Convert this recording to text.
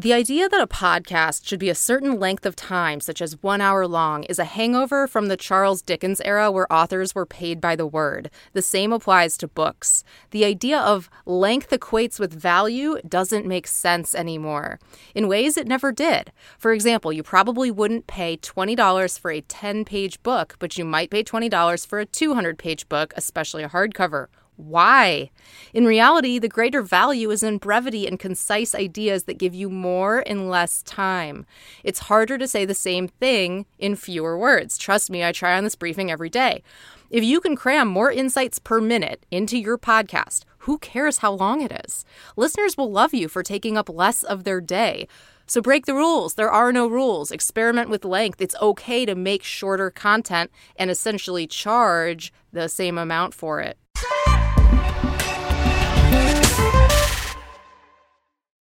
The idea that a podcast should be a certain length of time, such as one hour long, is a hangover from the Charles Dickens era where authors were paid by the word. The same applies to books. The idea of length equates with value doesn't make sense anymore. In ways it never did. For example, you probably wouldn't pay $20 for a 10 page book, but you might pay $20 for a 200 page book, especially a hardcover. Why? In reality, the greater value is in brevity and concise ideas that give you more in less time. It's harder to say the same thing in fewer words. Trust me, I try on this briefing every day. If you can cram more insights per minute into your podcast, who cares how long it is? Listeners will love you for taking up less of their day. So break the rules. There are no rules. Experiment with length. It's okay to make shorter content and essentially charge the same amount for it.